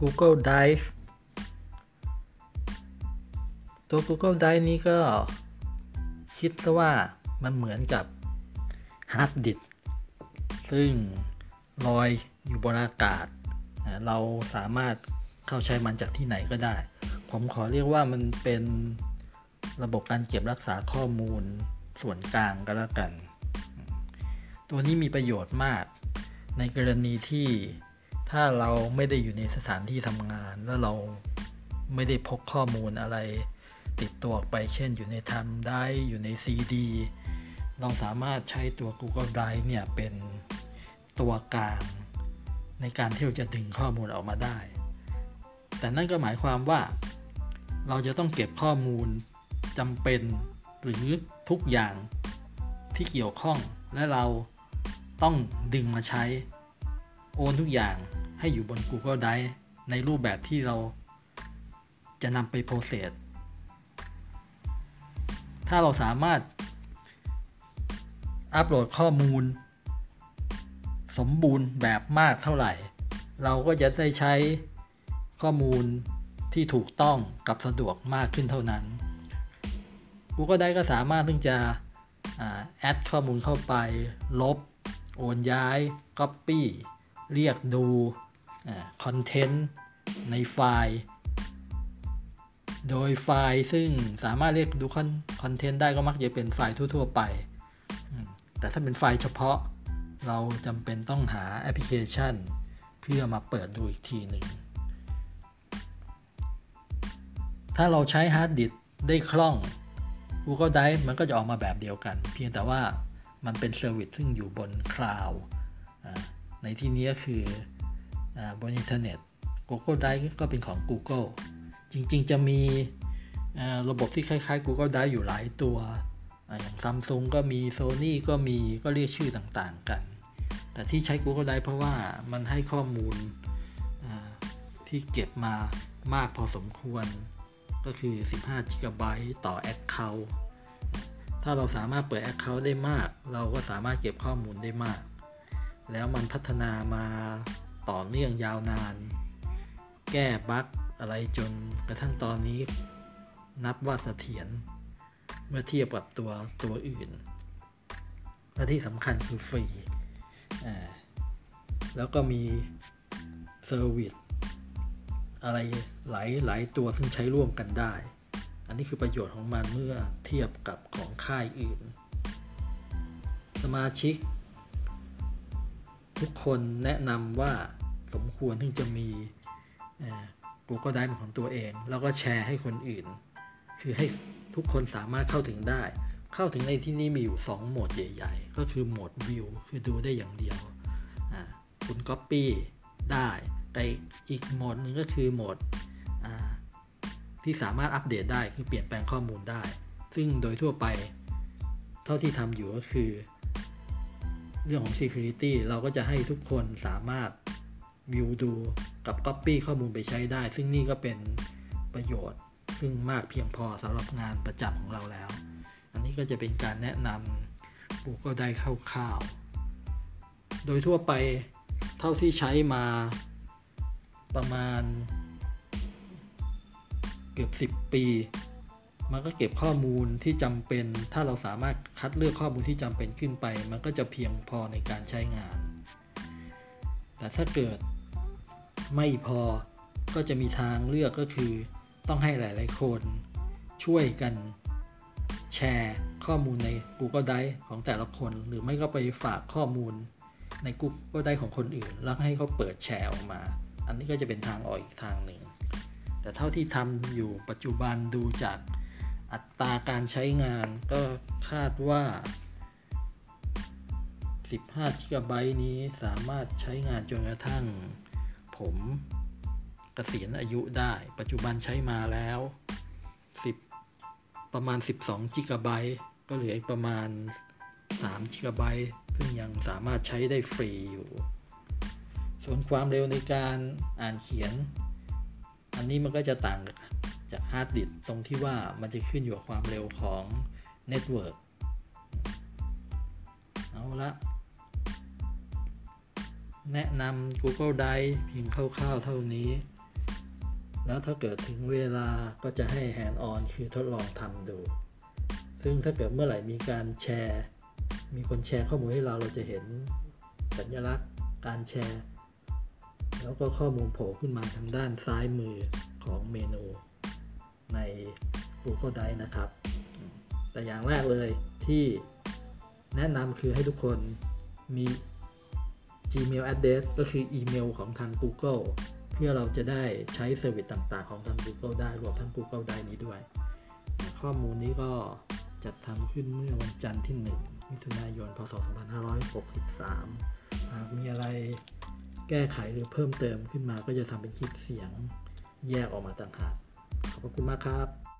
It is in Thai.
Google Drive ตัว Google Drive นี้ก็คิดว่ามันเหมือนกับฮาร์ดดิสก์ซึ่งลอยอยู่บนอากาศ เราสามารถเข้าใช้มันจากที่ไหนก็ได้ ผมขอเรียกว่ามันเป็นระบบการเก็บรักษาข้อมูลส่วนกลางก็แล้วกัน ตัวนี้มีประโยชน์มาก ในกรณีที่ ถ้าเราไม่ได้อยู่ในสถานที่ทำงาน แล้วเราไม่ได้พกข้อมูลอะไร ติดตัวไปเช่นอยู่ในทำได้อยู่ใน CD เราสามารถใช้ตัว Google Drive เนี่ย เป็นตัวกลาง ในการที่เราจะดึงข้อมูลออกมาได้ แต่นั่นก็หมายความว่า เราจะต้องเก็บข้อมูลจำเป็นหรือทุกอย่างที่เกี่ยวข้องและเราต้องดึงมาใช้โอนทุกอย่าง ให้อยู่บน Google Drive ในรูปแบบที่เราจะนำไปโปรเซสถ้าเราสามารถอัปโหลดข้อมูล สมบูรณ์แบบมากเท่าไหร่ เราก็จะได้ใช้ข้อมูลที่ถูกต้องกับสะดวกมากขึ้นเท่านั้น Google Drive ก็สามารถที่จะแอดข้อมูลเข้าไป ลบ โอนย้าย Copy เรียกดู คอนเทนต์ในไฟล์ โดยไฟล์ซึ่งสามารถเรียกดูคอนเทนต์ได้ก็มักจะเป็นไฟล์ทั่ว ๆ ไป แต่ถ้าเป็นไฟล์เฉพาะเราจำเป็นต้องหาแอปพลิเคชัน เพื่อมาเปิดดูอีกทีหนึ่ง ถ้าเราใช้ฮาร์ดดิสได้คล่อง Google Drive มันก็จะออกมาแบบเดียวกัน เพียงแต่ว่ามันเป็น service ซึ่งอยู่บนคลาวด์ในที่นี้ก็คือ บนอินเทอร์เน็ต Google Drive ก็เป็นของ Google จริงๆ จะมีระบบที่คล้ายๆ Google Drive อยู่หลายตัว อย่าง Samsung ก็มี Sony ก็มีก็เรียกชื่อต่างๆกัน แต่ที่ใช้ Google Drive เพราะว่ามันให้ข้อมูลที่เก็บมามากพอสมควร ก็คือ 15 GB ต่อ Account ถ้าเราสามารถเปิด Account ได้มาก เราก็สามารถเก็บข้อมูลได้มาก แล้วมันพัฒนามา ต่อเนื่องยาวนาน แก้บั๊กอะไรจนกระทั่งตอนนี้ นับว่าเสถียรเมื่อเทียบกับตัวตัวอื่น และที่สำคัญคือฟรีแล้วก็มี service อะไรหลายหลายตัวซึ่งใช้ร่วมกันได้ อันนี้คือประโยชน์ของมันเมื่อเทียบกับของค่ายอื่น สมาชิก ทุกคนแนะนำว่าสมควรที่จะมี Google Drive ของตัวเอง แล้วก็แชร์ให้คนอื่น คือให้ทุกคนสามารถเข้าถึงได้ เข้าถึงในที่นี้มีอยู่ 2 โหมดใหญ่ ๆ ก็คือโหมดวิวคือดูได้อย่างเดียวคุณ Copy ได้แต่อีกโหมดนึงก็คือโหมดที่สามารถอัปเดตได้คือเปลี่ยนแปลงข้อมูลได้ ซึ่งโดยทั่วไป เท่าที่ทำอยู่ก็คือ เรื่องของ Security เราก็จะให้ทุกคนสามารถวิวดูกับ Copy ข้อมูลไปใช้ได้ ซึ่งนี่ก็เป็นประโยชน์ ซึ่งมากเพียงพอสำหรับงานประจำของเราแล้ว อันนี้ก็จะเป็นการแนะนำ Google ได้คร่าวๆ โดยทั่วไปเท่าที่ใช้มาประมาณเกือบ 10 ปี มันก็เก็บข้อมูลที่จำเป็น ถ้าเราสามารถคัดเลือกข้อมูลที่จำเป็นขึ้นไป มันก็จะเพียงพอในการใช้งาน แต่ถ้าเกิดไม่พอก็จะมีทางเลือกก็คือ ต้องให้หลาย ๆ คนช่วยกันแชร์ข้อมูลใน Google Drive ของแต่ละคน หรือไม่ก็ไปฝากข้อมูลใน Google Drive ของคนอื่น แล้วให้เขาเปิดแชร์ออกมา อันนี้ก็จะเป็นทางออกอีกทางหนึ่ง แต่เท่าที่ทำอยู่ปัจจุบันดูจาก อัตราการใช้งานก็คาดว่า 15 g b นี้สามารถใช้งานจนกระทั่ง ผมกเกษียณอายุได้ ปัจจุบันใช้มาแล้ว 10 ประมาณ 12 GB ก็เหลืออีกประมาณ3 g b ซึ่งยังสามารถใช้ได้ฟรีอยู่ ส่วนความเร็วในการอ่านเขียน อันนี้มันก็จะต่าง จากฮาร์ดดิสตรงที่ว่ามันจะขึ้นอยู่กับความเร็วของ network เอาละ แนะนำ Google Drive เพียงคร่าวๆเท่านี้ แล้วถ้าเกิดถึงเวลาก็จะให้ hand on คือทดลองทำดู ซึ่งถ้าเกิดเมื่อไหร่มีการแชร์ มีคนแชร์ข้อมูลให้เราเราจะเห็นสัญลักษณ์การแชร์ แล้วก็ข้อมูลโผล่ขึ้นมาทางด้านซ้ายมือของเมนู Google Drive นะครับ แต่อย่างแรกเลยที่แนะนำคือให้ทุกคนมี Gmail address ก็คืออีเมลของทาง Google เพื่อเราจะได้ใช้ service ต่างๆ ของทาง Google ได้รวมทั้ง Google Drive นี้ด้วย ข้อมูลนี้ก็จัดทำขึ้นเมื่อวันจันทร์ที่ 1 มิถุนายน พศ 2563 หากมีอะไรแก้ไขหรือเพิ่มเติมขึ้นมาก็จะทำเป็นคลิปเสียงแยกออกมาต่างหาก ขอบคุณมากครับ